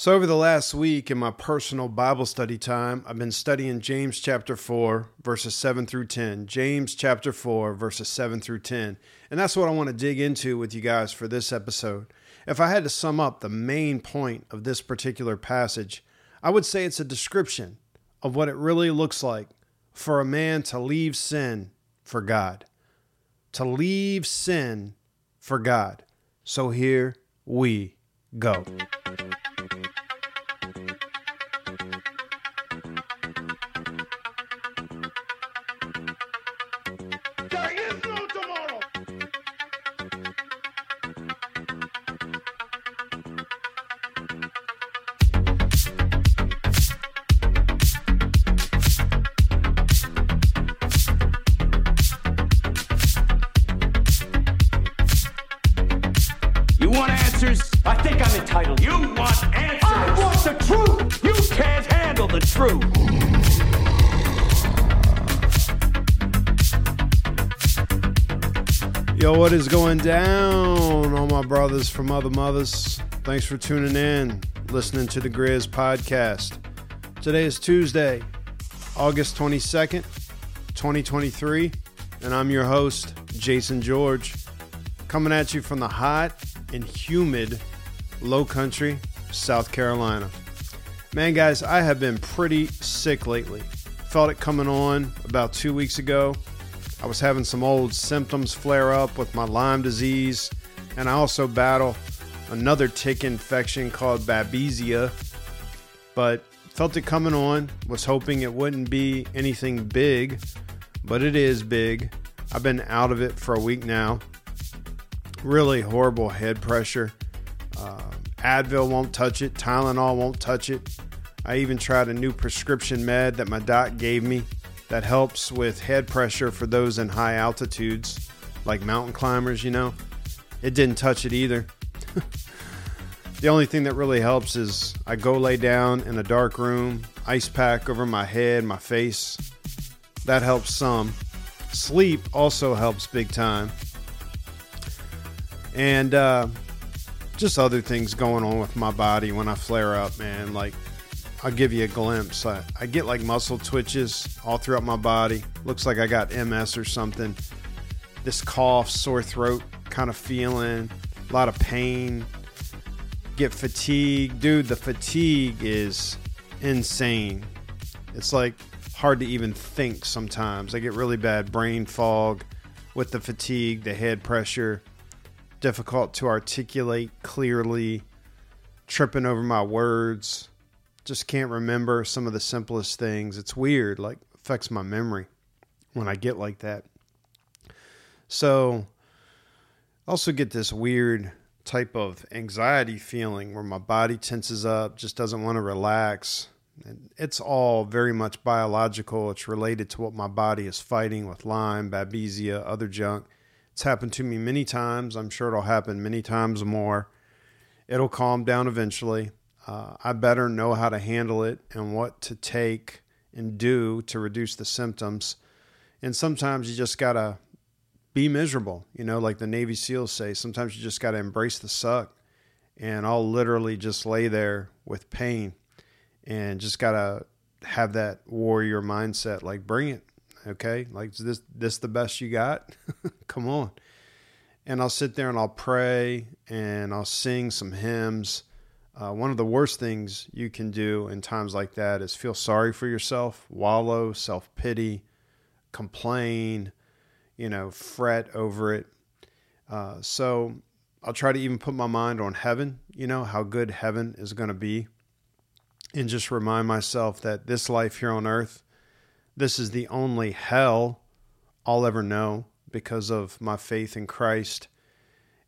So, over the last week in my personal Bible study time, I've been studying James chapter 4, verses 7 through 10. James chapter 4, verses 7 through 10. And that's what I want to dig into with you guys for this episode. If I had to sum up the main point of this particular passage, I would say it's a description of what it really looks like for a man to leave sin for God. To leave sin for God. So, here we go. Going down, all my brothers from other mothers? Thanks for tuning in, listening to the Griz podcast. Today is Tuesday, August 22nd, 2023, and I'm your host, Jason George, coming at you from the hot and humid low country, South Carolina. Man, guys, I have been pretty sick lately. Felt it coming on about two weeks ago I was having some old symptoms flare up with my Lyme disease, and I also battle another tick infection called Babesia. But felt it coming on, was hoping it wouldn't be anything big, but it is big. I've been out of it for a week now. Really horrible head pressure. Uh, Advil won't touch it, Tylenol won't touch it. I even tried a new prescription med that my doc gave me that helps with head pressure for those in high altitudes, like mountain climbers, you know. It didn't touch it either. the only thing that really helps is I go lay down in a dark room, ice pack over my head, my face. That helps some. Sleep also helps big time. And uh, just other things going on with my body when I flare up, man. Like I'll give you a glimpse. I, I get like muscle twitches all throughout my body. Looks like I got MS or something. This cough, sore throat kind of feeling, a lot of pain. Get fatigue. Dude, the fatigue is insane. It's like hard to even think sometimes. I get really bad brain fog with the fatigue, the head pressure, difficult to articulate clearly, tripping over my words just can't remember some of the simplest things. It's weird, like affects my memory when I get like that. So also get this weird type of anxiety feeling where my body tenses up, just doesn't want to relax. And it's all very much biological. It's related to what my body is fighting with Lyme, Babesia, other junk. It's happened to me many times. I'm sure it'll happen many times more. It'll calm down eventually uh, I better know how to handle it and what to take and do to reduce the symptoms. And sometimes you just got to be miserable, you know, like the Navy SEALs say. Sometimes you just got to embrace the suck. And I'll literally just lay there with pain and just got to have that warrior mindset like, bring it. Okay. Like, this, this the best you got? Come on. And I'll sit there and I'll pray and I'll sing some hymns uh, one of the worst things you can do in times like that is feel sorry for yourself, wallow, self pity, complain, you know, fret over it. Uh, so I'll try to even put my mind on heaven, you know, how good heaven is going to be, and just remind myself that this life here on earth, this is the only hell I'll ever know because of my faith in Christ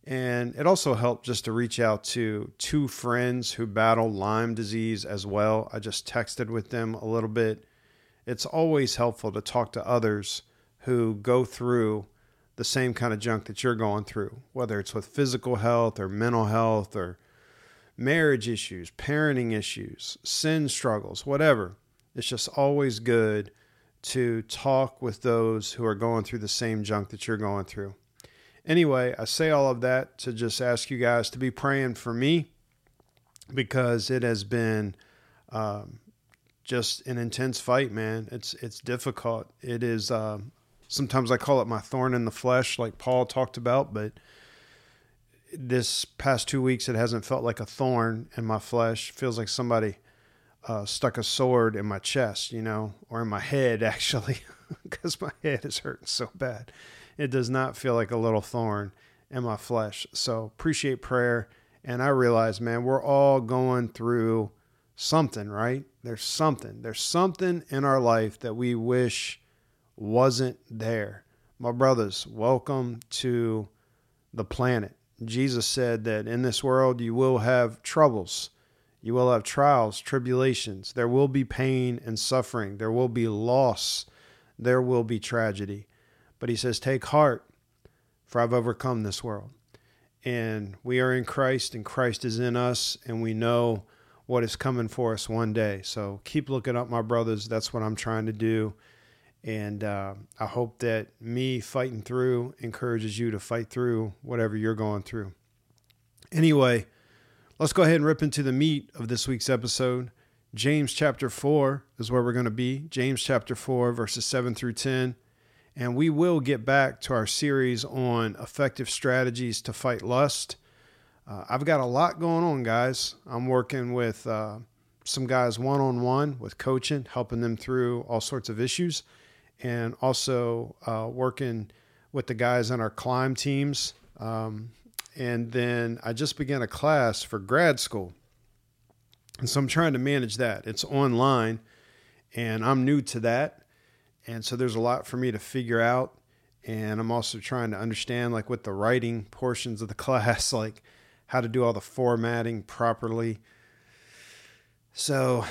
and it also helped just to reach out to two friends who battle Lyme disease as well. I just texted with them a little bit. It's always helpful to talk to others who go through the same kind of junk that you're going through, whether it's with physical health or mental health or marriage issues, parenting issues, sin struggles, whatever. It's just always good to talk with those who are going through the same junk that you're going through. Anyway, I say all of that to just ask you guys to be praying for me because it has been um, just an intense fight, man. It's it's difficult. It is. Um, sometimes I call it my thorn in the flesh, like Paul talked about, but this past two weeks it hasn't felt like a thorn in my flesh. It feels like somebody uh, stuck a sword in my chest, you know, or in my head actually, because my head is hurting so bad. It does not feel like a little thorn in my flesh. So appreciate prayer. And I realize, man, we're all going through something, right? There's something. There's something in our life that we wish wasn't there. My brothers, welcome to the planet. Jesus said that in this world you will have troubles. You will have trials, tribulations. There will be pain and suffering. There will be loss. There will be tragedy. But he says, Take heart, for I've overcome this world. And we are in Christ, and Christ is in us, and we know what is coming for us one day. So keep looking up, my brothers. That's what I'm trying to do. And uh, I hope that me fighting through encourages you to fight through whatever you're going through. Anyway, let's go ahead and rip into the meat of this week's episode. James chapter 4 is where we're going to be. James chapter 4, verses 7 through 10. And we will get back to our series on effective strategies to fight lust. Uh, I've got a lot going on, guys. I'm working with uh, some guys one on one with coaching, helping them through all sorts of issues and also uh, working with the guys on our climb teams. Um, and then I just began a class for grad school. And so I'm trying to manage that. It's online, and I'm new to that. And so there's a lot for me to figure out. And I'm also trying to understand, like, with the writing portions of the class, like how to do all the formatting properly. So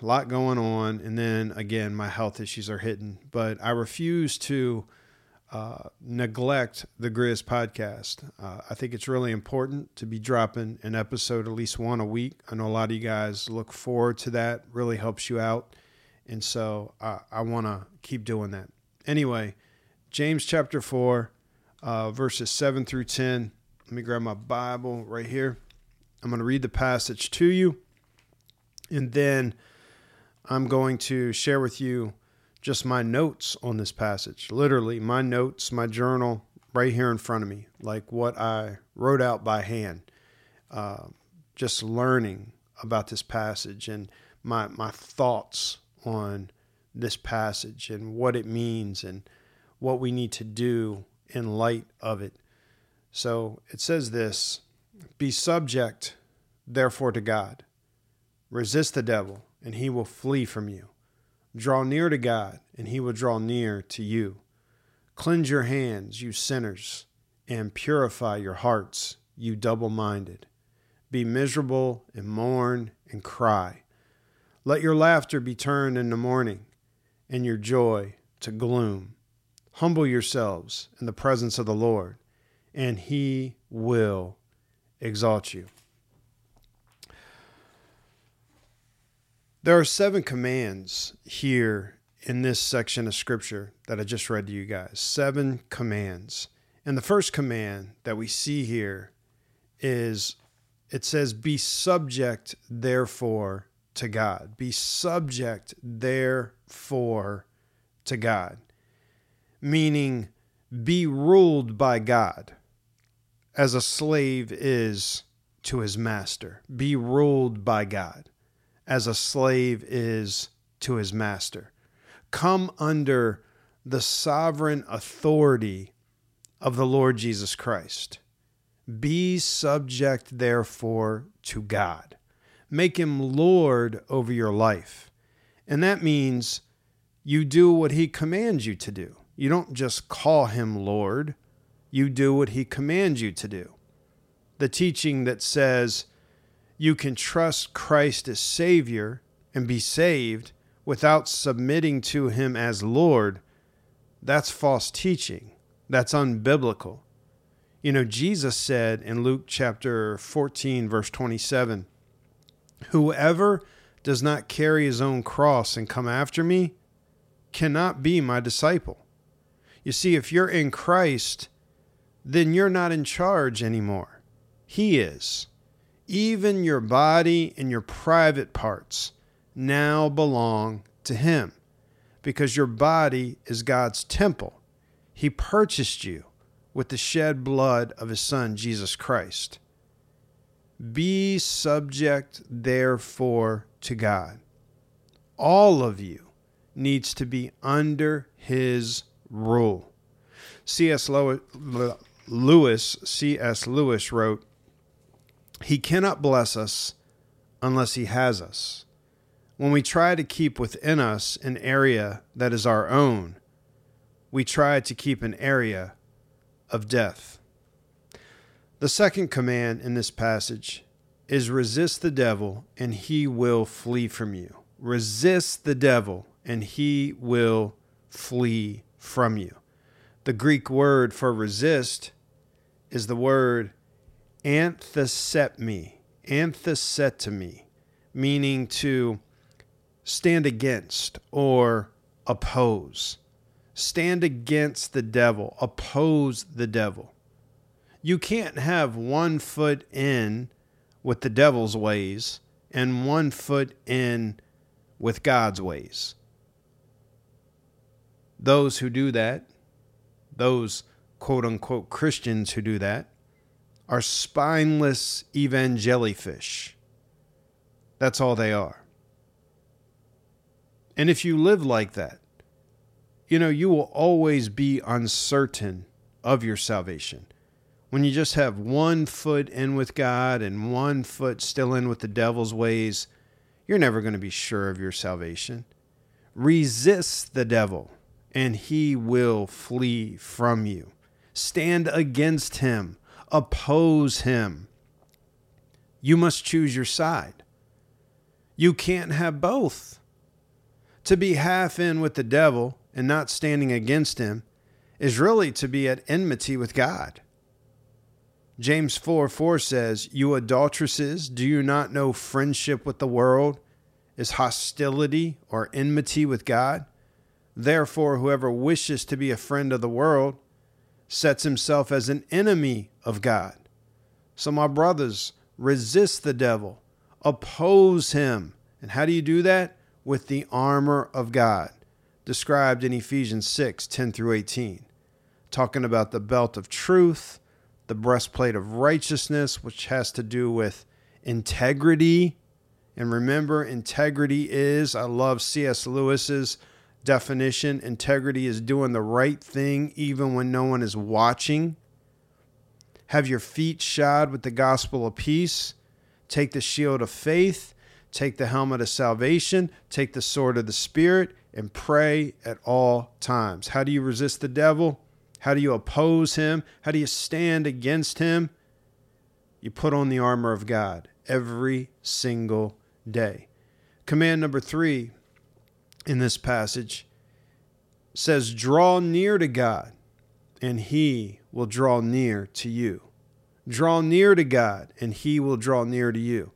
a lot going on. And then again, my health issues are hitting, but I refuse to uh, neglect the Griz podcast. Uh, I think it's really important to be dropping an episode at least one a week. I know a lot of you guys look forward to that, really helps you out. And so I, I want to keep doing that. Anyway, James chapter 4, uh, verses 7 through 10. Let me grab my Bible right here. I'm going to read the passage to you. And then I'm going to share with you just my notes on this passage. Literally, my notes, my journal right here in front of me, like what I wrote out by hand. Uh, just learning about this passage and my, my thoughts on this passage and what it means and what we need to do in light of it. So it says this Be subject, therefore, to God, resist the devil and he will flee from you. Draw near to God, and he will draw near to you. Cleanse your hands, you sinners, and purify your hearts, you double minded. Be miserable and mourn and cry. Let your laughter be turned into mourning, and your joy to gloom. Humble yourselves in the presence of the Lord, and he will exalt you. There are seven commands here in this section of scripture that I just read to you guys. Seven commands. And the first command that we see here is it says, Be subject, therefore, to God. Be subject, therefore, to God. Meaning, be ruled by God as a slave is to his master. Be ruled by God as a slave is to his master. Come under the sovereign authority of the Lord Jesus Christ. Be subject, therefore, to God. Make him Lord over your life. And that means you do what he commands you to do. You don't just call him Lord, you do what he commands you to do. The teaching that says, you can trust Christ as Savior and be saved without submitting to Him as Lord, that's false teaching. That's unbiblical. You know, Jesus said in Luke chapter 14, verse 27, Whoever does not carry his own cross and come after me cannot be my disciple. You see, if you're in Christ, then you're not in charge anymore. He is even your body and your private parts now belong to Him because your body is God's temple. He purchased you with the shed blood of His Son, Jesus Christ. Be subject, therefore, to God. All of you needs to be under His rule. C.S. Lewis, C.S. Lewis wrote, He cannot bless us unless He has us. When we try to keep within us an area that is our own, we try to keep an area of death. The second command in this passage is resist the devil and he will flee from you. Resist the devil and he will flee from you. The Greek word for resist is the word anthesepmi, anthesetomy, meaning to stand against or oppose. Stand against the devil, oppose the devil. You can't have one foot in with the devil's ways and one foot in with God's ways. Those who do that, those quote unquote Christians who do that, are spineless evangelifish. That's all they are. And if you live like that, you know, you will always be uncertain of your salvation. When you just have one foot in with God and one foot still in with the devil's ways, you're never going to be sure of your salvation. Resist the devil, and he will flee from you. Stand against him, oppose him. You must choose your side. You can't have both. To be half in with the devil and not standing against him is really to be at enmity with God. James 4 4 says, You adulteresses, do you not know friendship with the world is hostility or enmity with God? Therefore, whoever wishes to be a friend of the world sets himself as an enemy of God. So, my brothers, resist the devil, oppose him. And how do you do that? With the armor of God, described in Ephesians 6 10 through 18, talking about the belt of truth the breastplate of righteousness, which has to do with integrity. And remember, integrity is, I love C.S. Lewis's definition integrity is doing the right thing even when no one is watching. Have your feet shod with the gospel of peace. Take the shield of faith. Take the helmet of salvation. Take the sword of the Spirit and pray at all times. How do you resist the devil? How do you oppose him? How do you stand against him? You put on the armor of God every single day. Command number three in this passage says, Draw near to God, and he will draw near to you. Draw near to God, and he will draw near to you.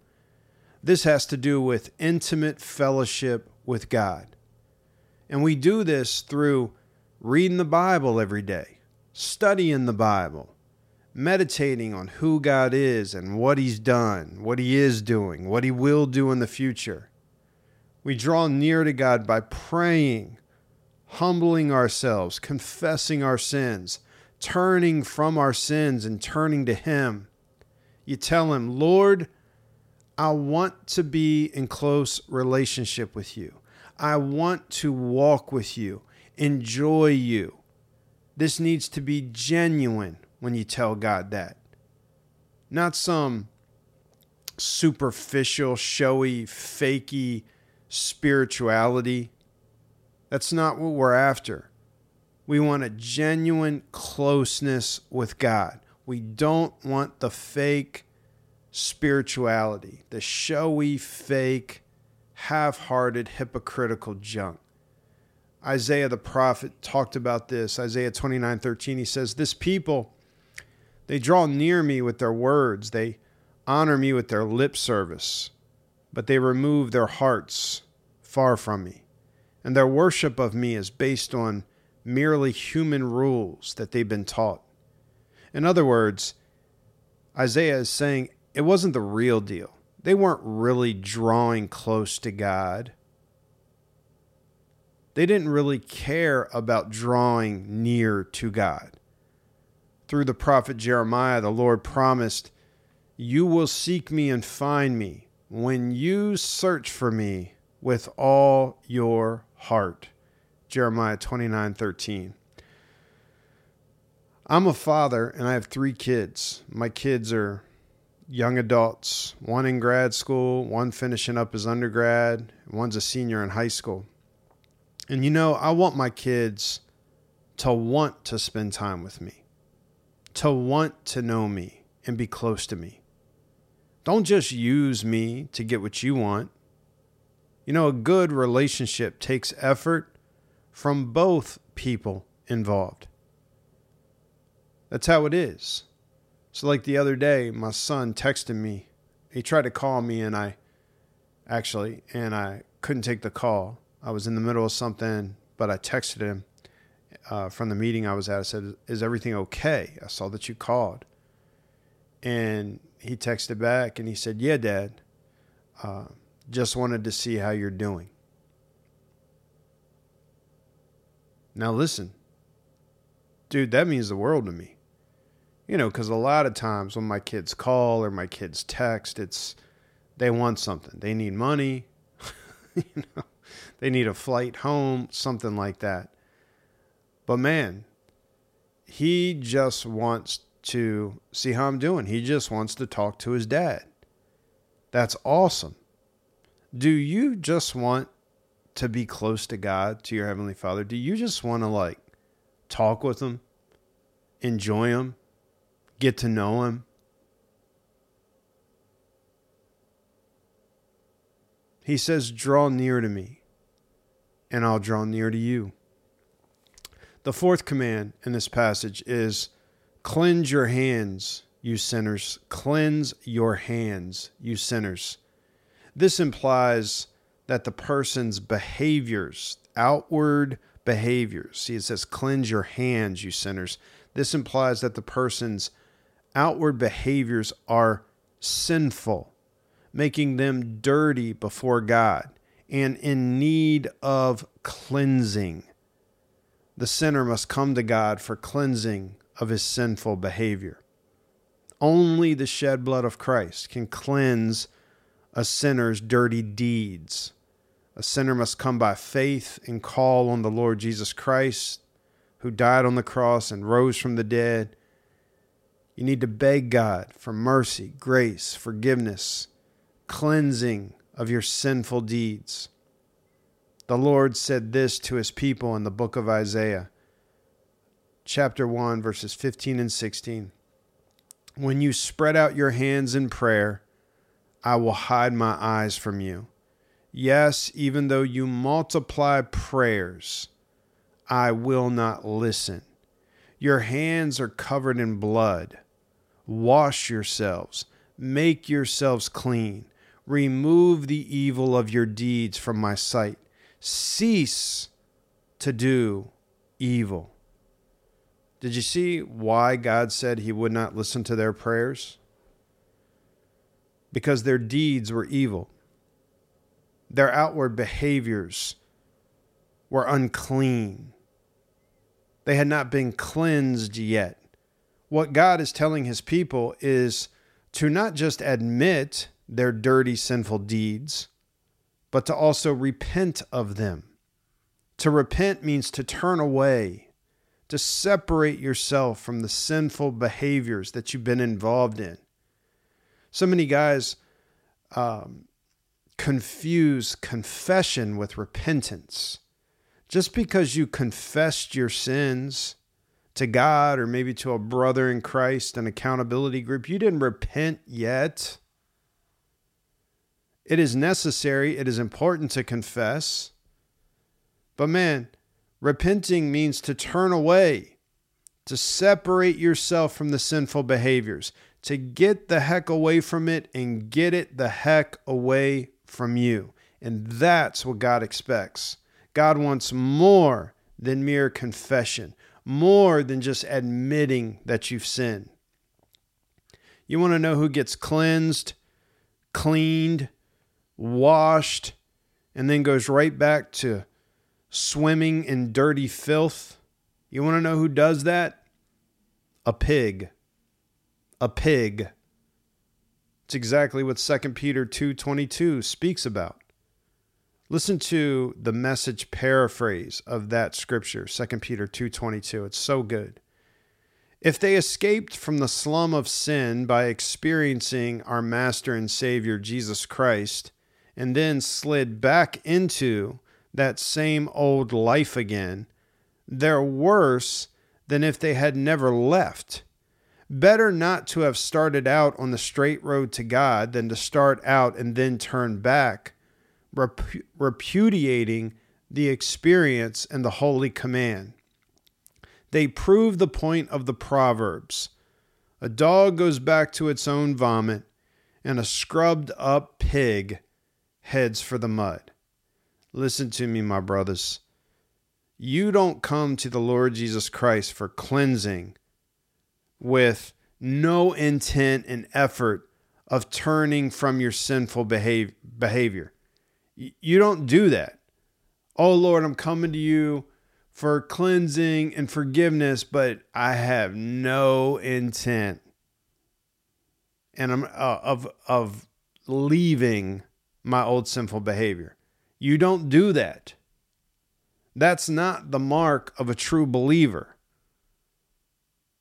This has to do with intimate fellowship with God. And we do this through reading the Bible every day, studying the Bible, meditating on who God is and what He's done, what He is doing, what He will do in the future. We draw near to God by praying, humbling ourselves, confessing our sins, turning from our sins and turning to Him. You tell Him, Lord, I want to be in close relationship with you. I want to walk with you enjoy you. This needs to be genuine when you tell God that. Not some superficial, showy, fakey spirituality. That's not what we're after. We want a genuine closeness with God. We don't want the fake spirituality, the showy, fake, half hearted, hypocritical junk. Isaiah the prophet talked about this. Isaiah 29 13, he says, This people, they draw near me with their words, they honor me with their lip service, but they remove their hearts far from me. And their worship of me is based on merely human rules that they've been taught. In other words, Isaiah is saying it wasn't the real deal. They weren't really drawing close to God. They didn't really care about drawing near to God. Through the prophet Jeremiah, the Lord promised, You will seek me and find me when you search for me with all your heart. Jeremiah 29 13. I'm a father and I have three kids. My kids are young adults, one in grad school, one finishing up his undergrad, one's a senior in high school. And you know, I want my kids to want to spend time with me, to want to know me and be close to me. Don't just use me to get what you want. You know, a good relationship takes effort from both people involved. That's how it is. So, like the other day, my son texted me. He tried to call me, and I actually, and I couldn't take the call. I was in the middle of something, but I texted him uh, from the meeting I was at. I said, Is everything okay? I saw that you called. And he texted back and he said, Yeah, Dad. Uh, just wanted to see how you're doing. Now, listen, dude, that means the world to me. You know, because a lot of times when my kids call or my kids text, it's they want something. They need money. you know, they need a flight home, something like that. But man, he just wants to see how I'm doing. He just wants to talk to his dad. That's awesome. Do you just want to be close to God, to your Heavenly Father? Do you just want to like talk with Him, enjoy Him, get to know Him? He says, Draw near to me, and I'll draw near to you. The fourth command in this passage is cleanse your hands, you sinners. Cleanse your hands, you sinners. This implies that the person's behaviors, outward behaviors, see, it says, cleanse your hands, you sinners. This implies that the person's outward behaviors are sinful, making them dirty before God and in need of cleansing. The sinner must come to God for cleansing of his sinful behavior. Only the shed blood of Christ can cleanse a sinner's dirty deeds. A sinner must come by faith and call on the Lord Jesus Christ, who died on the cross and rose from the dead. You need to beg God for mercy, grace, forgiveness, cleansing of your sinful deeds. The Lord said this to his people in the book of Isaiah, chapter 1, verses 15 and 16. When you spread out your hands in prayer, I will hide my eyes from you. Yes, even though you multiply prayers, I will not listen. Your hands are covered in blood. Wash yourselves, make yourselves clean. Remove the evil of your deeds from my sight. Cease to do evil. Did you see why God said he would not listen to their prayers? because their deeds were evil. Their outward behaviors were unclean. They had not been cleansed yet. What God is telling his people is to not just admit their dirty, sinful deeds, but to also repent of them. To repent means to turn away, to separate yourself from the sinful behaviors that you've been involved in so many guys um, confuse confession with repentance. Just because you confessed your sins to God or maybe to a brother in Christ, an accountability group, you didn't repent yet. It is necessary, it is important to confess. But man, repenting means to turn away, to separate yourself from the sinful behaviors, to get the heck away from it and get it the heck away from you. And that's what God expects. God wants more than mere confession, more than just admitting that you've sinned. You want to know who gets cleansed, cleaned, washed, and then goes right back to swimming in dirty filth? You want to know who does that? A pig. A pig. It's exactly what 2 Peter 2:22 speaks about. Listen to the message paraphrase of that scripture, 2 Peter 2:22. It's so good. If they escaped from the slum of sin by experiencing our master and savior Jesus Christ and then slid back into that same old life again, they're worse than if they had never left. Better not to have started out on the straight road to God than to start out and then turn back, repu- repudiating the experience and the holy command. They prove the point of the Proverbs. A dog goes back to its own vomit, and a scrubbed up pig heads for the mud. Listen to me, my brothers. You don't come to the Lord Jesus Christ for cleansing with no intent and effort of turning from your sinful behavior. You don't do that. Oh Lord, I'm coming to you for cleansing and forgiveness, but I have no intent and I'm uh, of of leaving my old sinful behavior. You don't do that. That's not the mark of a true believer.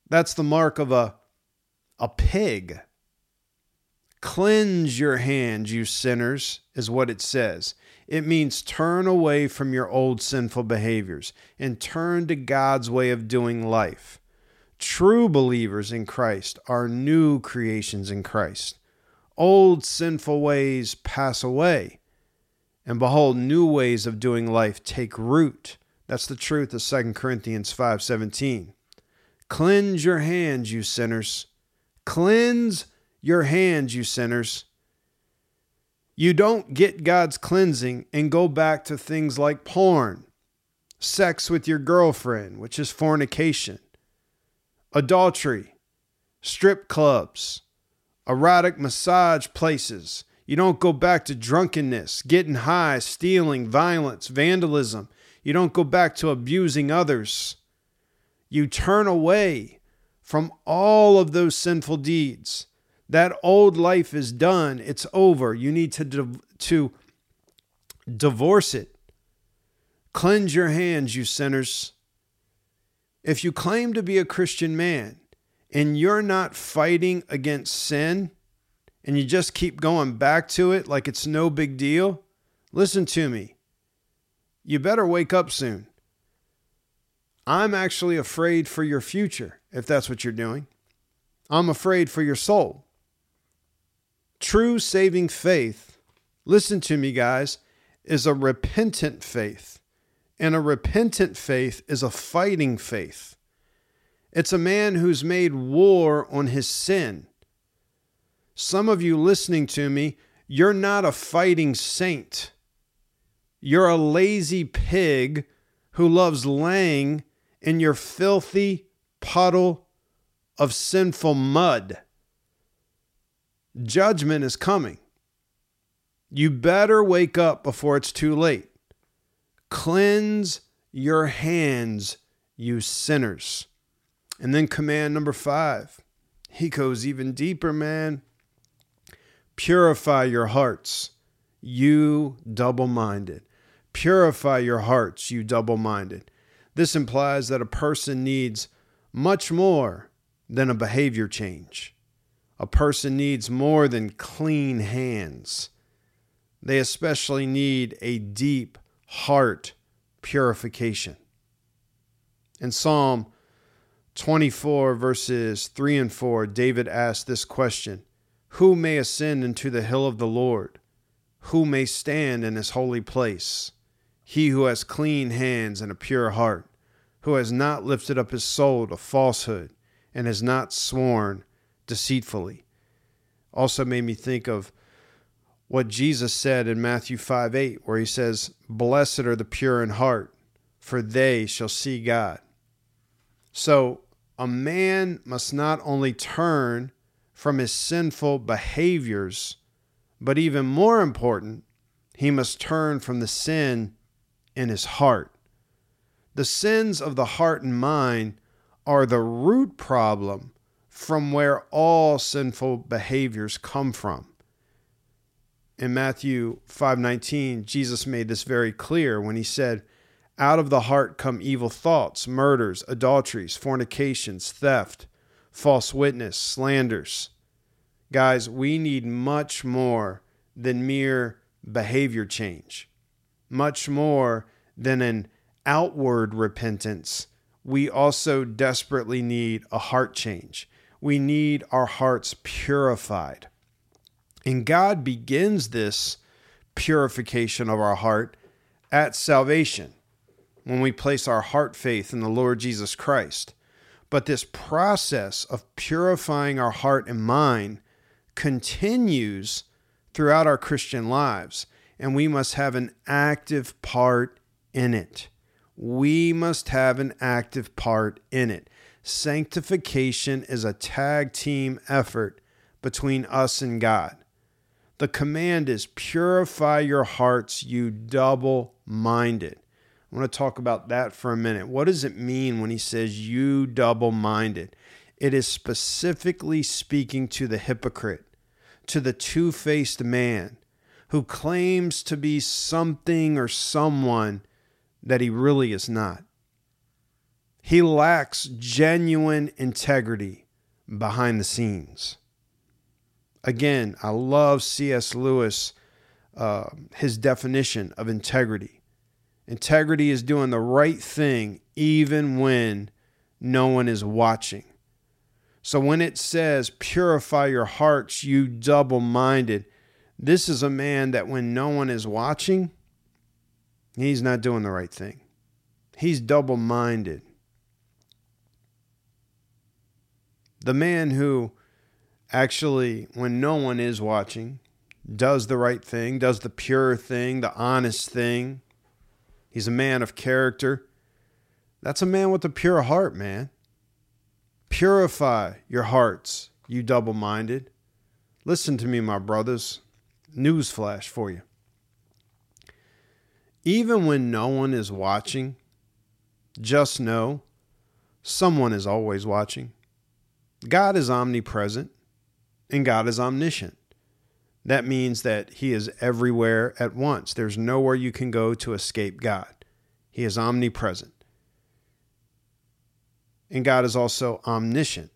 That's the mark of a a pig. Cleanse your hands, you sinners, is what it says. It means turn away from your old sinful behaviors and turn to God's way of doing life. True believers in Christ are new creations in Christ. Old sinful ways pass away, and behold, new ways of doing life take root. That's the truth of 2 Corinthians 5:17. Cleanse your hands, you sinners. Cleanse your hands, you sinners. You don't get God's cleansing and go back to things like porn, sex with your girlfriend, which is fornication, adultery, strip clubs, erotic massage places. You don't go back to drunkenness, getting high, stealing, violence, vandalism. You don't go back to abusing others. You turn away from all of those sinful deeds that old life is done. It's over. You need to, div- to divorce it. Cleanse your hands, you sinners. If you claim to be a Christian man and you're not fighting against sin and you just keep going back to it like it's no big deal, listen to me. You better wake up soon. I'm actually afraid for your future if that's what you're doing. I'm afraid for your soul. True saving faith, listen to me, guys, is a repentant faith. And a repentant faith is a fighting faith. It's a man who's made war on his sin. Some of you listening to me, you're not a fighting saint. You're a lazy pig who loves laying in your filthy puddle of sinful mud. Judgment is coming. You better wake up before it's too late. Cleanse your hands, you sinners. And then command number five. He goes even deeper, man. Purify your hearts, you double minded. Purify your hearts, you double minded. This implies that a person needs much more than a behavior change. A person needs more than clean hands. They especially need a deep heart purification. In Psalm 24, verses 3 and 4, David asked this question Who may ascend into the hill of the Lord? Who may stand in his holy place? He who has clean hands and a pure heart, who has not lifted up his soul to falsehood, and has not sworn deceitfully. Also made me think of what Jesus said in Matthew 5 8, where he says, Blessed are the pure in heart, for they shall see God. So a man must not only turn from his sinful behaviors, but even more important, he must turn from the sin in his heart. The sins of the heart and mind are the root problem from where all sinful behaviors come from. In Matthew 5:19, Jesus made this very clear when he said, "Out of the heart come evil thoughts, murders, adulteries, fornications, theft, false witness, slanders." Guys, we need much more than mere behavior change, much more than an outward repentance. We also desperately need a heart change. We need our hearts purified. And God begins this purification of our heart at salvation when we place our heart faith in the Lord Jesus Christ. But this process of purifying our heart and mind continues throughout our Christian lives, and we must have an active part in it. We must have an active part in it. Sanctification is a tag team effort between us and God. The command is purify your hearts, you double minded. I want to talk about that for a minute. What does it mean when he says you double minded? It is specifically speaking to the hypocrite, to the two faced man who claims to be something or someone that he really is not. He lacks genuine integrity behind the scenes. Again, I love C.S. Lewis, uh, his definition of integrity. Integrity is doing the right thing even when no one is watching. So when it says, purify your hearts, you double minded, this is a man that when no one is watching, he's not doing the right thing. He's double minded. The man who actually, when no one is watching, does the right thing, does the pure thing, the honest thing. He's a man of character. That's a man with a pure heart, man. Purify your hearts, you double minded. Listen to me, my brothers. Newsflash for you. Even when no one is watching, just know someone is always watching. God is omnipresent and God is omniscient. That means that He is everywhere at once. There's nowhere you can go to escape God. He is omnipresent. And God is also omniscient.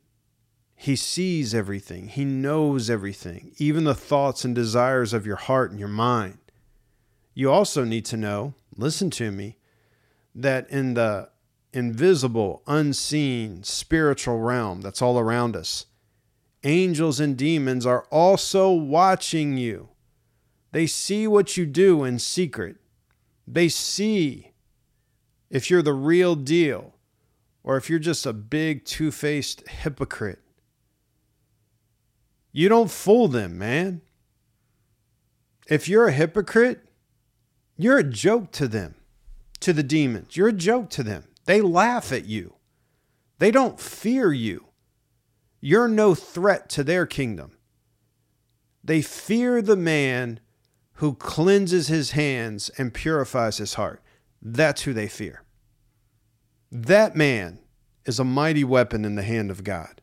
He sees everything, He knows everything, even the thoughts and desires of your heart and your mind. You also need to know, listen to me, that in the invisible, unseen, spiritual realm that's all around us, angels and demons are also watching you. They see what you do in secret. They see if you're the real deal or if you're just a big two faced hypocrite. You don't fool them, man. If you're a hypocrite, you're a joke to them, to the demons. You're a joke to them. They laugh at you, they don't fear you. You're no threat to their kingdom. They fear the man who cleanses his hands and purifies his heart. That's who they fear. That man is a mighty weapon in the hand of God.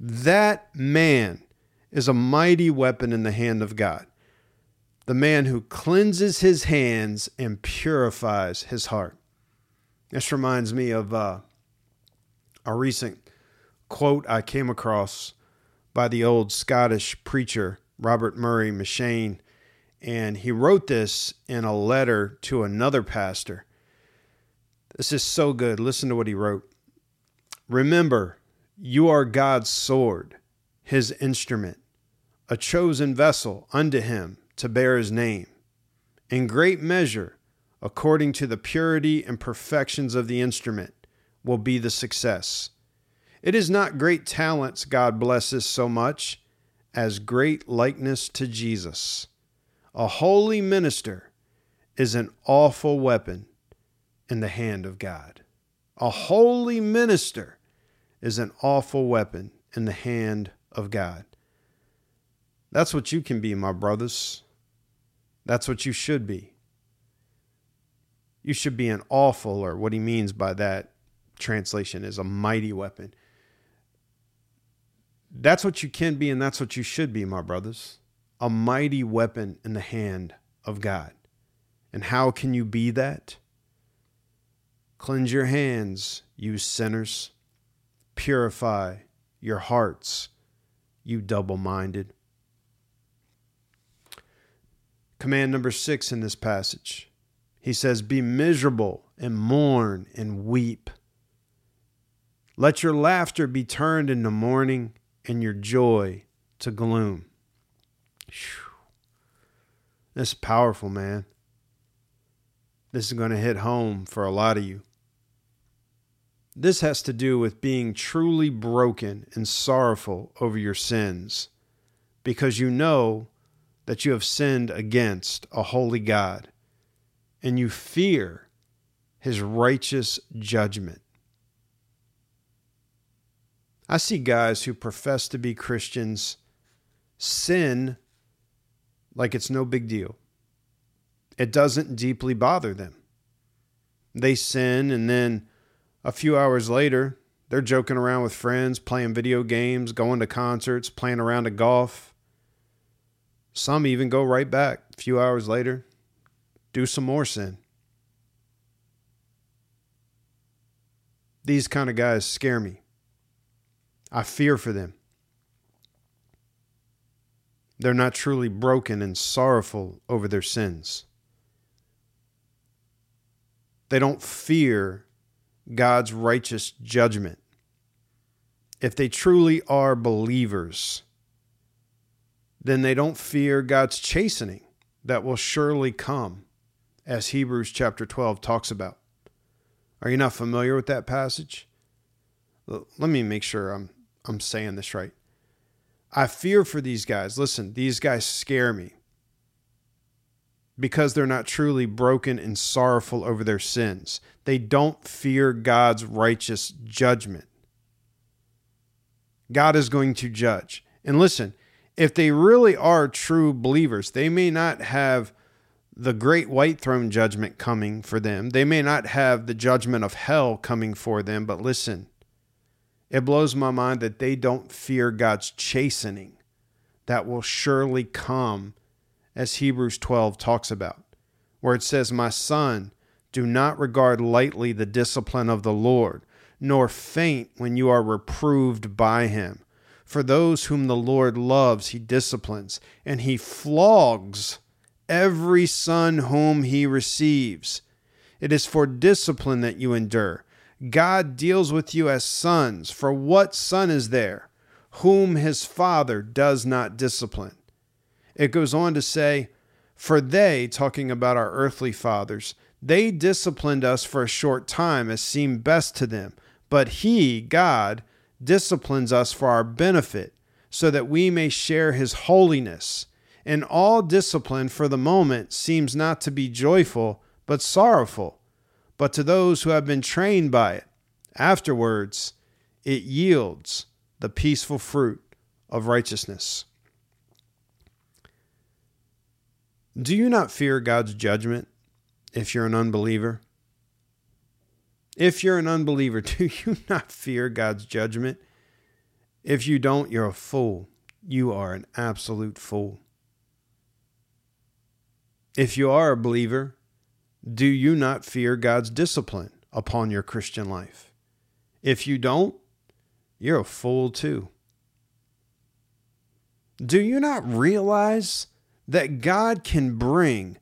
That man is a mighty weapon in the hand of God. The man who cleanses his hands and purifies his heart. This reminds me of uh, a recent quote I came across by the old Scottish preacher Robert Murray M'Cheyne, and he wrote this in a letter to another pastor. This is so good. Listen to what he wrote. Remember, you are God's sword, his instrument, a chosen vessel unto him to bear his name. In great measure, according to the purity and perfections of the instrument, will be the success. It is not great talents God blesses so much as great likeness to Jesus. A holy minister is an awful weapon in the hand of God. A holy minister is an awful weapon in the hand of God. That's what you can be, my brothers. That's what you should be. You should be an awful, or what he means by that translation is a mighty weapon. That's what you can be, and that's what you should be, my brothers. A mighty weapon in the hand of God. And how can you be that? Cleanse your hands, you sinners. Purify your hearts, you double minded. Command number six in this passage he says, Be miserable and mourn and weep. Let your laughter be turned into mourning and your joy to gloom. This is powerful, man. This is going to hit home for a lot of you. This has to do with being truly broken and sorrowful over your sins because you know that you have sinned against a holy God and you fear his righteous judgment. I see guys who profess to be Christians sin like it's no big deal. It doesn't deeply bother them. They sin, and then a few hours later, they're joking around with friends, playing video games, going to concerts, playing around at golf. Some even go right back a few hours later, do some more sin. These kind of guys scare me. I fear for them. They're not truly broken and sorrowful over their sins. They don't fear God's righteous judgment. If they truly are believers, then they don't fear God's chastening that will surely come, as Hebrews chapter 12 talks about. Are you not familiar with that passage? Let me make sure I'm I'm saying this right. I fear for these guys. Listen, these guys scare me because they're not truly broken and sorrowful over their sins. They don't fear God's righteous judgment. God is going to judge. And listen, if they really are true believers, they may not have the great white throne judgment coming for them. They may not have the judgment of hell coming for them, but listen, it blows my mind that they don't fear God's chastening that will surely come, as Hebrews 12 talks about, where it says, My son, do not regard lightly the discipline of the Lord, nor faint when you are reproved by him. For those whom the Lord loves, he disciplines, and he flogs every son whom he receives. It is for discipline that you endure. God deals with you as sons. For what son is there whom his father does not discipline? It goes on to say, For they, talking about our earthly fathers, they disciplined us for a short time as seemed best to them. But he, God, disciplines us for our benefit, so that we may share his holiness. And all discipline for the moment seems not to be joyful, but sorrowful but to those who have been trained by it, afterwards it yields the peaceful fruit of righteousness. Do you not fear God's judgment if you're an unbeliever? If you're an unbeliever, do you not fear God's judgment? If you don't, you're a fool. You are an absolute fool. If you are a believer, do you not fear God's discipline upon your Christian life? If you don't, you're a fool too. Do you not realize that God can bring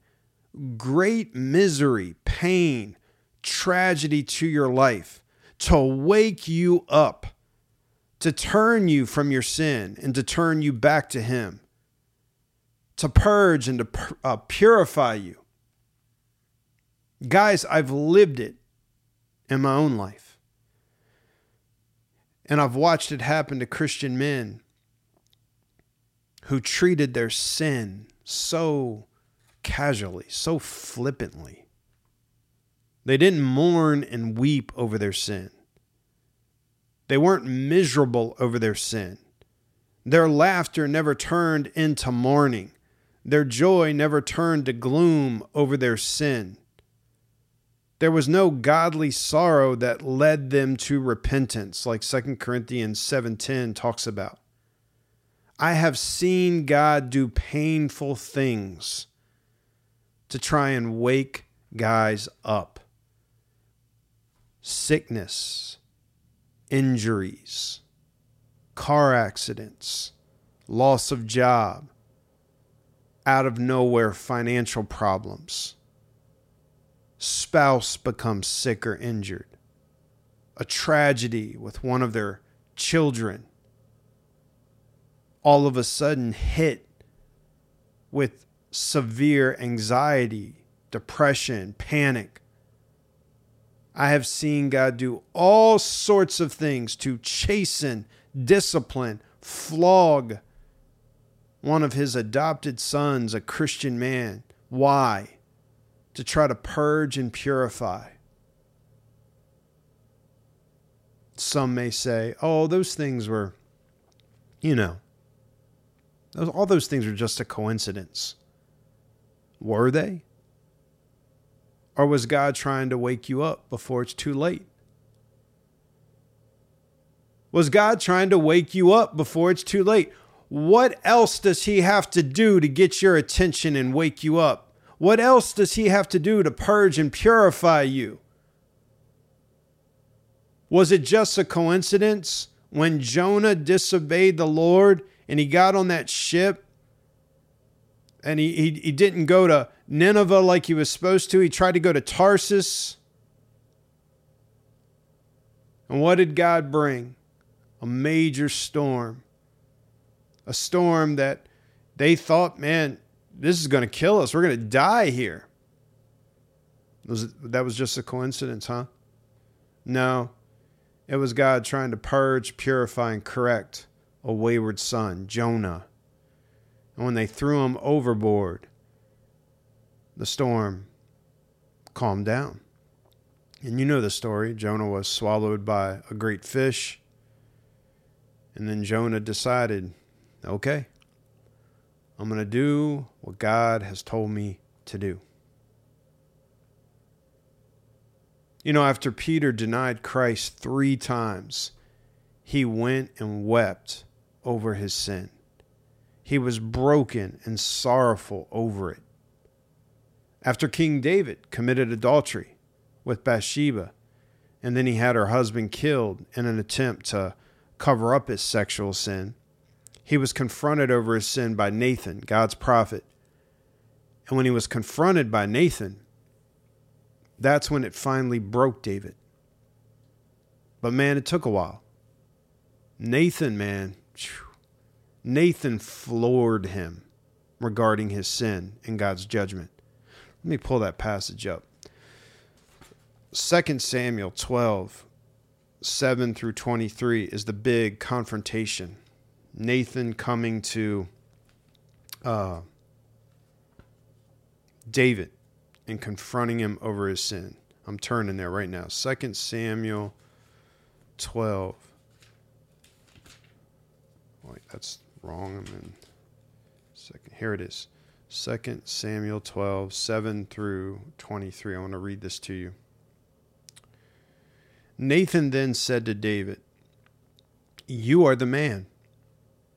great misery, pain, tragedy to your life to wake you up, to turn you from your sin and to turn you back to Him, to purge and to uh, purify you? Guys, I've lived it in my own life. And I've watched it happen to Christian men who treated their sin so casually, so flippantly. They didn't mourn and weep over their sin. They weren't miserable over their sin, Their laughter never turned into mourning. Their joy never turned to gloom over their sin. There was no godly sorrow that led them to repentance, like 2 Corinthians 7:10 talks about. I have seen God do painful things to try and wake guys up. Sickness, injuries, car accidents, loss of job, out of nowhere financial problems, spouse becomes sick or injured, a tragedy with one of their children, all of a sudden hit with severe anxiety, depression, panic. I have seen God do all sorts of things to chasten, discipline, flog one of his adopted sons, a Christian man. Why? To try to purge and purify. Some may say, oh, those things were, you know, all those things were just a coincidence. Were they? Or was God trying to wake you up before it's too late? Was God trying to wake you up before it's too late? What else does He have to do to get your attention and wake you up? What else does He have to do to purge and purify you? Was it just a coincidence when Jonah disobeyed the Lord and he got on that ship and he, he, he didn't go to Nineveh like he was supposed to. He tried to go to Tarsus. And what did God bring? A major storm. A storm that they thought, man, this is going to kill us. We're going to die here. Was it, that was just a coincidence, huh? No. It was God trying to purge, purify, and correct a wayward son, Jonah. And when they threw him overboard, the storm calmed down. And you know the story. Jonah was swallowed by a great fish. And then Jonah decided, okay, I'm going to do what God has told me to do. You know, after Peter denied Christ three times, he went and wept over his sin. He was broken and sorrowful over it. After King David committed adultery with Bathsheba, and then he had her husband killed in an attempt to cover up his sexual sin, he was confronted over his sin by Nathan, God's prophet. And when he was confronted by Nathan, that's when it finally broke David. But man, it took a while. Nathan, man, Nathan floored him regarding his sin and God's judgment. Let me pull that passage up. 2 Samuel 12, 7 through 23 is the big confrontation. Nathan coming to uh, David and confronting him over his sin. I'm turning there right now. 2 Samuel 12. Wait, that's wrong. I'm in second. Here it is. 2 Samuel 12, 7 through 23. I want to read this to you. Nathan then said to David, You are the man.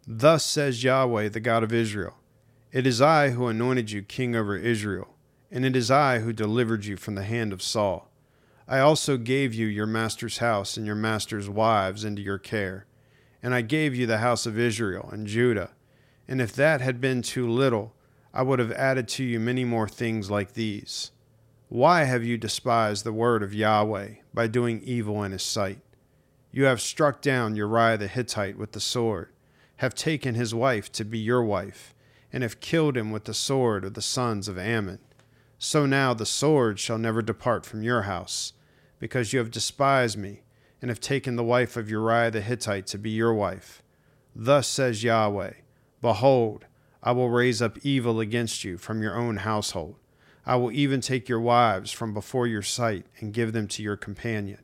Thus says Yahweh, the God of Israel It is I who anointed you king over Israel, and it is I who delivered you from the hand of Saul. I also gave you your master's house and your master's wives into your care and I gave you the house of Israel and Judah. And if that had been too little, I would have added to you many more things like these. Why have you despised the word of Yahweh by doing evil in his sight? You have struck down Uriah the Hittite with the sword, have taken his wife to be your wife, and have killed him with the sword of the sons of Ammon. So now the sword shall never depart from your house, because you have despised me and have taken the wife of Uriah the Hittite to be your wife. Thus says Yahweh Behold, I will raise up evil against you from your own household. I will even take your wives from before your sight and give them to your companion,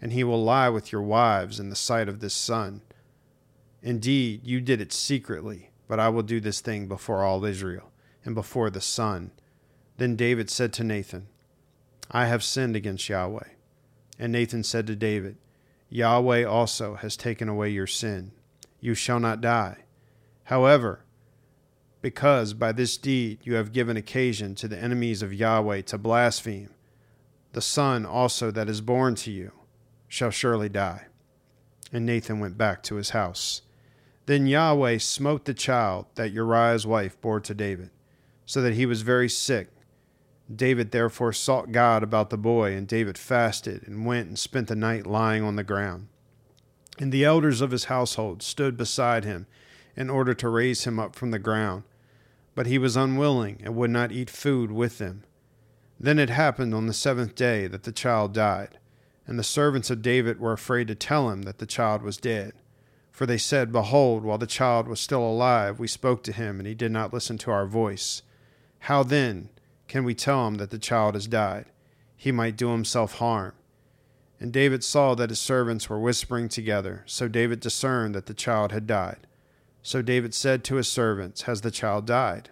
and he will lie with your wives in the sight of this sun, Indeed, you did it secretly, but I will do this thing before all Israel and before the sun. Then David said to Nathan, I have sinned against Yahweh. And Nathan said to David, Yahweh also has taken away your sin. You shall not die. However, because by this deed you have given occasion to the enemies of Yahweh to blaspheme, the son also that is born to you shall surely die. And Nathan went back to his house. Then Yahweh smote the child that Uriah's wife bore to David, so that he was very sick. David therefore sought God about the boy, and David fasted and went and spent the night lying on the ground. And the elders of his household stood beside him in order to raise him up from the ground. But he was unwilling and would not eat food with them. Then it happened on the seventh day that the child died, and the servants of David were afraid to tell him that the child was dead. For they said, Behold, while the child was still alive, we spoke to him, and he did not listen to our voice. How then can we tell him that the child has died? He might do himself harm. And David saw that his servants were whispering together, so David discerned that the child had died. So David said to his servants, Has the child died?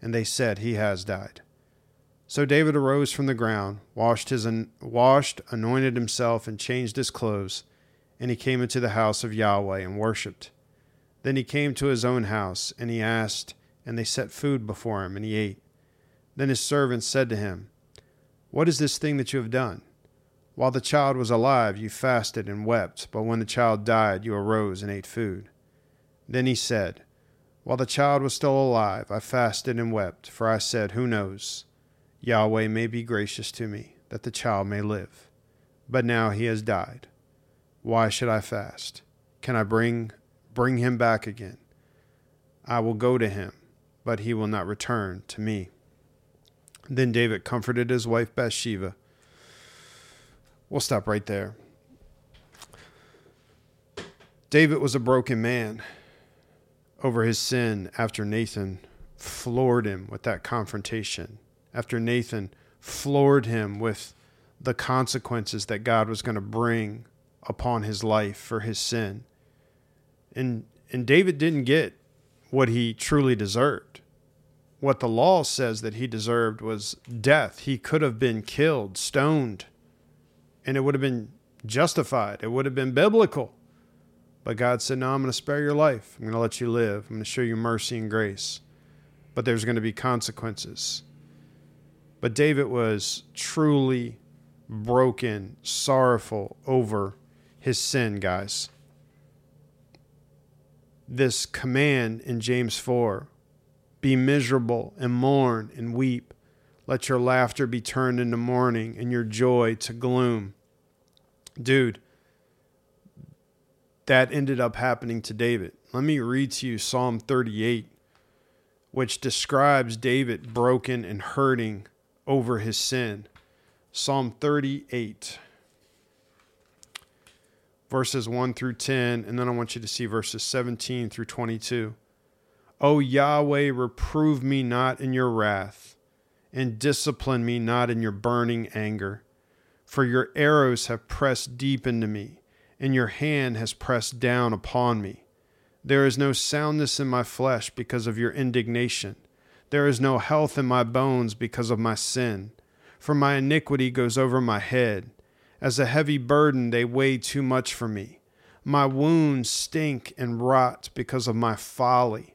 And they said, He has died. So David arose from the ground, washed, his, washed, anointed himself, and changed his clothes, and he came into the house of Yahweh and worshipped. Then he came to his own house, and he asked, and they set food before him, and he ate. Then his servants said to him, What is this thing that you have done? While the child was alive, you fasted and wept, but when the child died, you arose and ate food. Then he said, While the child was still alive, I fasted and wept, for I said, Who knows? Yahweh may be gracious to me, that the child may live. But now he has died. Why should I fast? Can I bring bring him back again? I will go to him, but he will not return to me. Then David comforted his wife Bathsheba. We'll stop right there. David was a broken man over his sin after Nathan floored him with that confrontation after Nathan floored him with the consequences that God was going to bring upon his life for his sin. And and David didn't get what he truly deserved. What the law says that he deserved was death. He could have been killed, stoned, and it would have been justified. It would have been biblical. But God said, No, I'm going to spare your life. I'm going to let you live. I'm going to show you mercy and grace. But there's going to be consequences. But David was truly broken, sorrowful over his sin, guys. This command in James 4 be miserable and mourn and weep. Let your laughter be turned into mourning and your joy to gloom. Dude, that ended up happening to David. Let me read to you Psalm 38, which describes David broken and hurting over his sin. Psalm 38, verses 1 through 10, and then I want you to see verses 17 through 22. O Yahweh, reprove me not in your wrath, and discipline me not in your burning anger. For your arrows have pressed deep into me, and your hand has pressed down upon me. There is no soundness in my flesh because of your indignation there is no health in my bones because of my sin, for my iniquity goes over my head. As a heavy burden, they weigh too much for me. My wounds stink and rot because of my folly.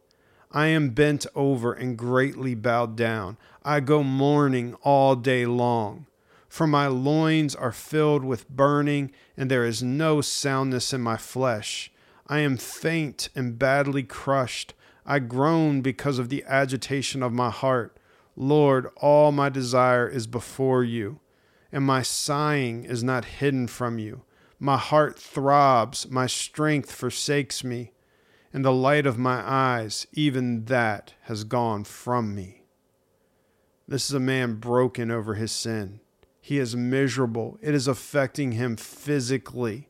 I am bent over and greatly bowed down. I go mourning all day long. For my loins are filled with burning, and there is no soundness in my flesh. I am faint and badly crushed. I groan because of the agitation of my heart. Lord, all my desire is before you, and my sighing is not hidden from you. My heart throbs, my strength forsakes me, and the light of my eyes, even that, has gone from me. This is a man broken over his sin. He is miserable. It is affecting him physically.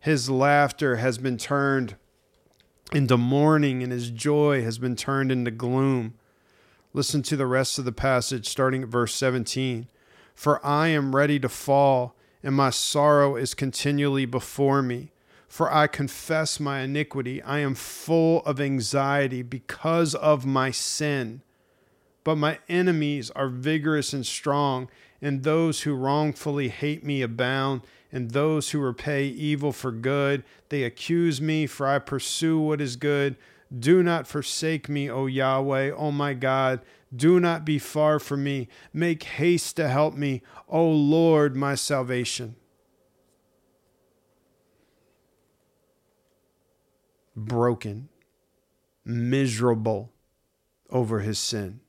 His laughter has been turned into mourning, and his joy has been turned into gloom. Listen to the rest of the passage, starting at verse 17. For I am ready to fall, and my sorrow is continually before me. for I confess my iniquity. I am full of anxiety because of my sin. But my enemies are vigorous and strong, and those who wrongfully hate me abound, and those who repay evil for good. They accuse me, for I pursue what is good. Do not forsake me, O Yahweh, O my God. Do not be far from me. Make haste to help me, O Lord, my salvation. broken, miserable over his sin.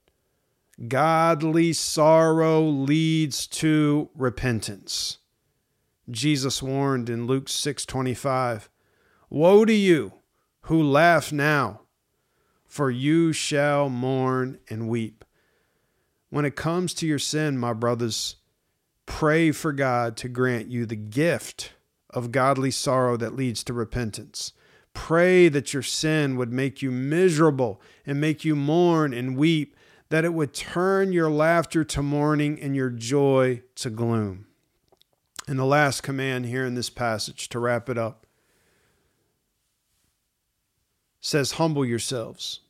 Godly sorrow leads to repentance. Jesus warned in Luke 6:25, "Woe to you who laugh now, for you shall mourn and weep." When it comes to your sin, my brothers, pray for God to grant you the gift of godly sorrow that leads to repentance. Pray that your sin would make you miserable and make you mourn and weep, that it would turn your laughter to mourning and your joy to gloom. And the last command here in this passage to wrap it up says, Humble yourselves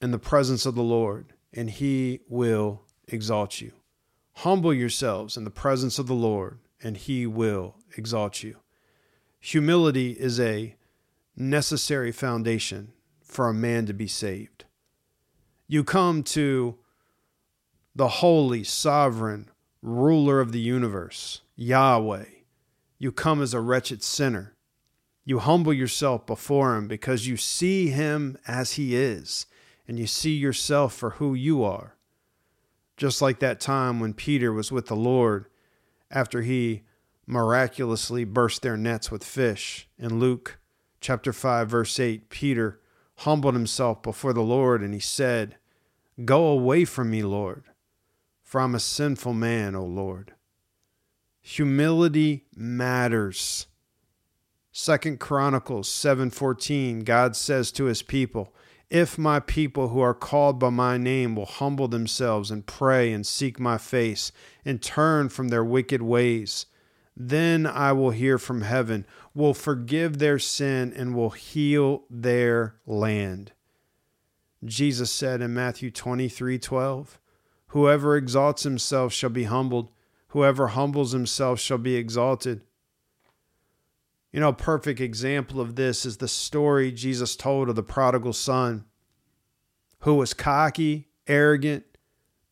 in the presence of the Lord, and he will exalt you. Humble yourselves in the presence of the Lord, and he will exalt you. Humility is a necessary foundation for a man to be saved. You come to the holy, sovereign ruler of the universe, Yahweh. You come as a wretched sinner. You humble yourself before him because you see him as he is and you see yourself for who you are. Just like that time when Peter was with the Lord after he miraculously burst their nets with fish in Luke chapter 5 verse 8 Peter humbled himself before the Lord and he said, "Go away from me, Lord, for I'm a sinful man, O Lord." Humility matters. Second Chronicles 7:14 God says to his people, "If my people who are called by my name will humble themselves and pray and seek my face and turn from their wicked ways, then I will hear from heaven, will forgive their sin, and will heal their land. Jesus said in Matthew 23 12, Whoever exalts himself shall be humbled, whoever humbles himself shall be exalted. You know, a perfect example of this is the story Jesus told of the prodigal son, who was cocky, arrogant,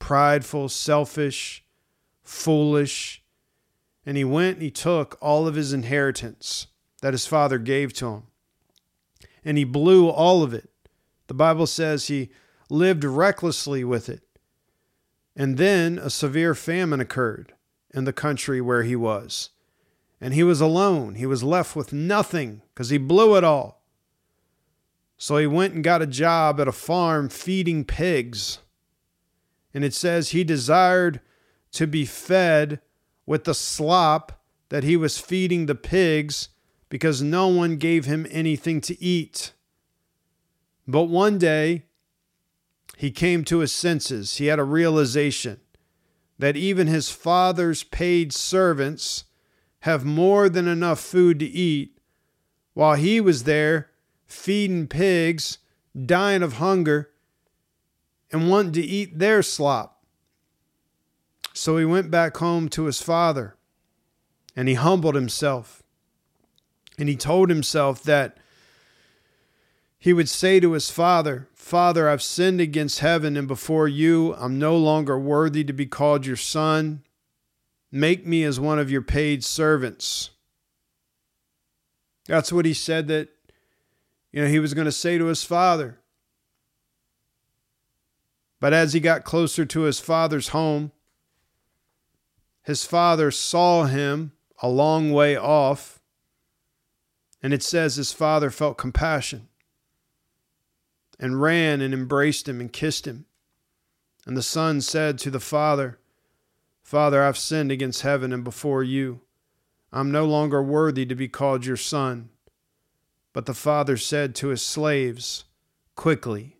prideful, selfish, foolish and he went and he took all of his inheritance that his father gave to him. And he blew all of it. The Bible says he lived recklessly with it. And then a severe famine occurred in the country where he was. And he was alone. He was left with nothing because he blew it all. So he went and got a job at a farm feeding pigs. And it says he desired to be fed with the slop that he was feeding the pigs because no one gave him anything to eat. But one day, he came to his senses. He had a realization that even his father's paid servants have more than enough food to eat, while he was there feeding pigs, dying of hunger, and wanting to eat their slop. So he went back home to his father and he humbled himself. And he told himself that he would say to his father, Father, I've sinned against heaven and before you. I'm no longer worthy to be called your son. Make me as one of your paid servants. That's what he said that you know he was going to say to his father. But as he got closer to his father's home, his father saw him a long way off, and it says his father felt compassion and ran and embraced him and kissed him. And the son said to the father, Father, I've sinned against heaven and before you. I'm no longer worthy to be called your son. But the father said to his slaves, Quickly,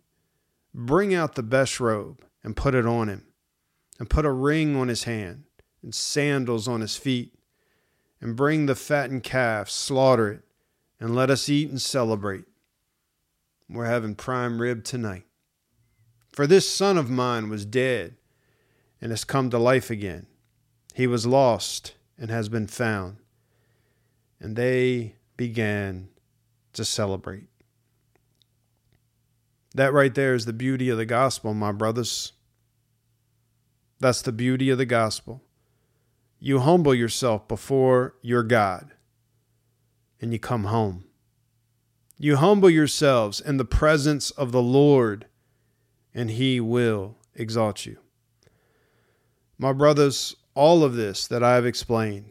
bring out the best robe and put it on him, and put a ring on his hand and sandals on his feet, and bring the fattened calf, slaughter it, and let us eat and celebrate. We're having prime rib tonight. For this son of mine was dead and has come to life again. He was lost and has been found. And they began to celebrate. That right there is the beauty of the gospel, my brothers. That's the beauty of the gospel. You humble yourself before your God and you come home. You humble yourselves in the presence of the Lord, and He will exalt you. My brothers, all of this that I have explained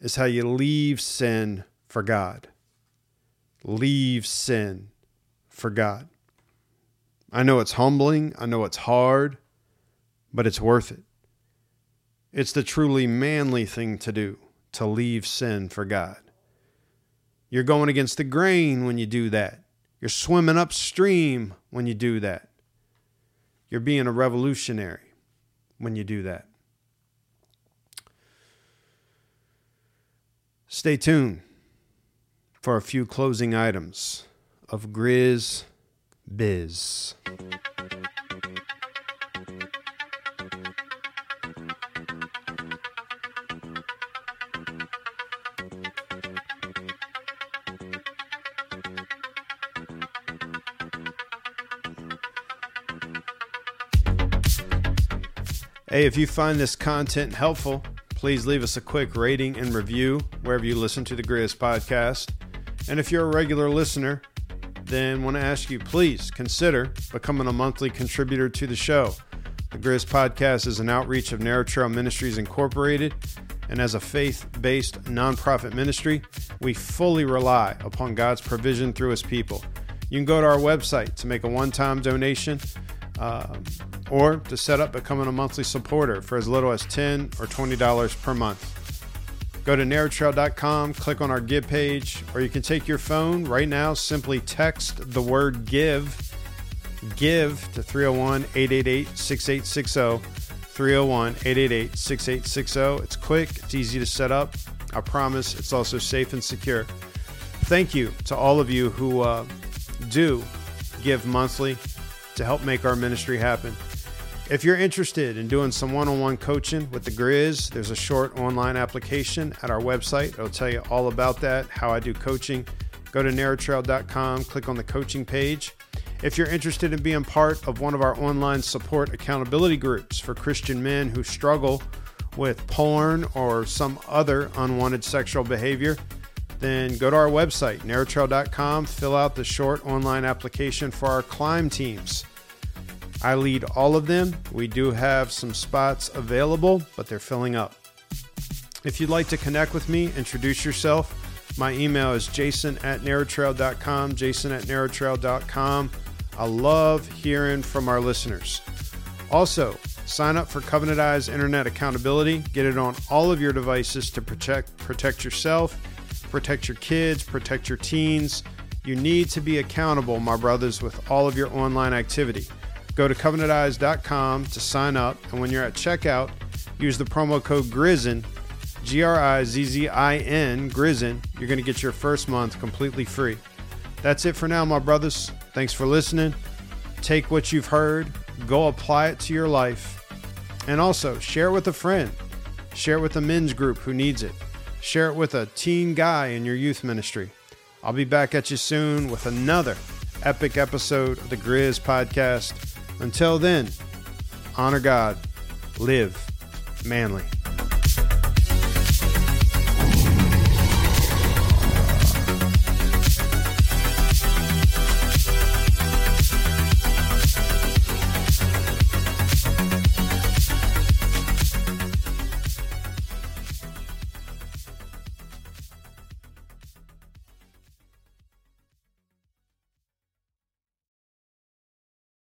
is how you leave sin for God. Leave sin for God. I know it's humbling, I know it's hard, but it's worth it. It's the truly manly thing to do to leave sin for God. You're going against the grain when you do that. You're swimming upstream when you do that. You're being a revolutionary when you do that. Stay tuned for a few closing items of Griz Biz. Hey, if you find this content helpful, please leave us a quick rating and review wherever you listen to the Griz podcast. And if you're a regular listener, then want to ask you please consider becoming a monthly contributor to the show. The Griz podcast is an outreach of Narrow Trail Ministries Incorporated, and as a faith based nonprofit ministry, we fully rely upon God's provision through His people. You can go to our website to make a one time donation. Uh, or to set up becoming a monthly supporter for as little as 10 or $20 per month. Go to narrowtrail.com, click on our give page, or you can take your phone right now, simply text the word give, give to 301 888 6860. 301 888 6860. It's quick, it's easy to set up. I promise it's also safe and secure. Thank you to all of you who uh, do give monthly to help make our ministry happen. If you're interested in doing some one on one coaching with the Griz, there's a short online application at our website. It'll tell you all about that, how I do coaching. Go to narrowtrail.com, click on the coaching page. If you're interested in being part of one of our online support accountability groups for Christian men who struggle with porn or some other unwanted sexual behavior, then go to our website, narrowtrail.com, fill out the short online application for our climb teams. I lead all of them. We do have some spots available, but they're filling up. If you'd like to connect with me, introduce yourself. My email is jason at narrowtrail.com, jason at narrowtrail.com. I love hearing from our listeners. Also, sign up for Covenant Eyes Internet Accountability. Get it on all of your devices to protect protect yourself, protect your kids, protect your teens. You need to be accountable, my brothers, with all of your online activity. Go to covenanteyes.com to sign up, and when you're at checkout, use the promo code GRIZZIN, G R I Z Z I N, GRIZZIN. You're going to get your first month completely free. That's it for now, my brothers. Thanks for listening. Take what you've heard, go apply it to your life, and also share it with a friend. Share it with a men's group who needs it. Share it with a teen guy in your youth ministry. I'll be back at you soon with another epic episode of the Griz podcast. Until then, honor God, live manly.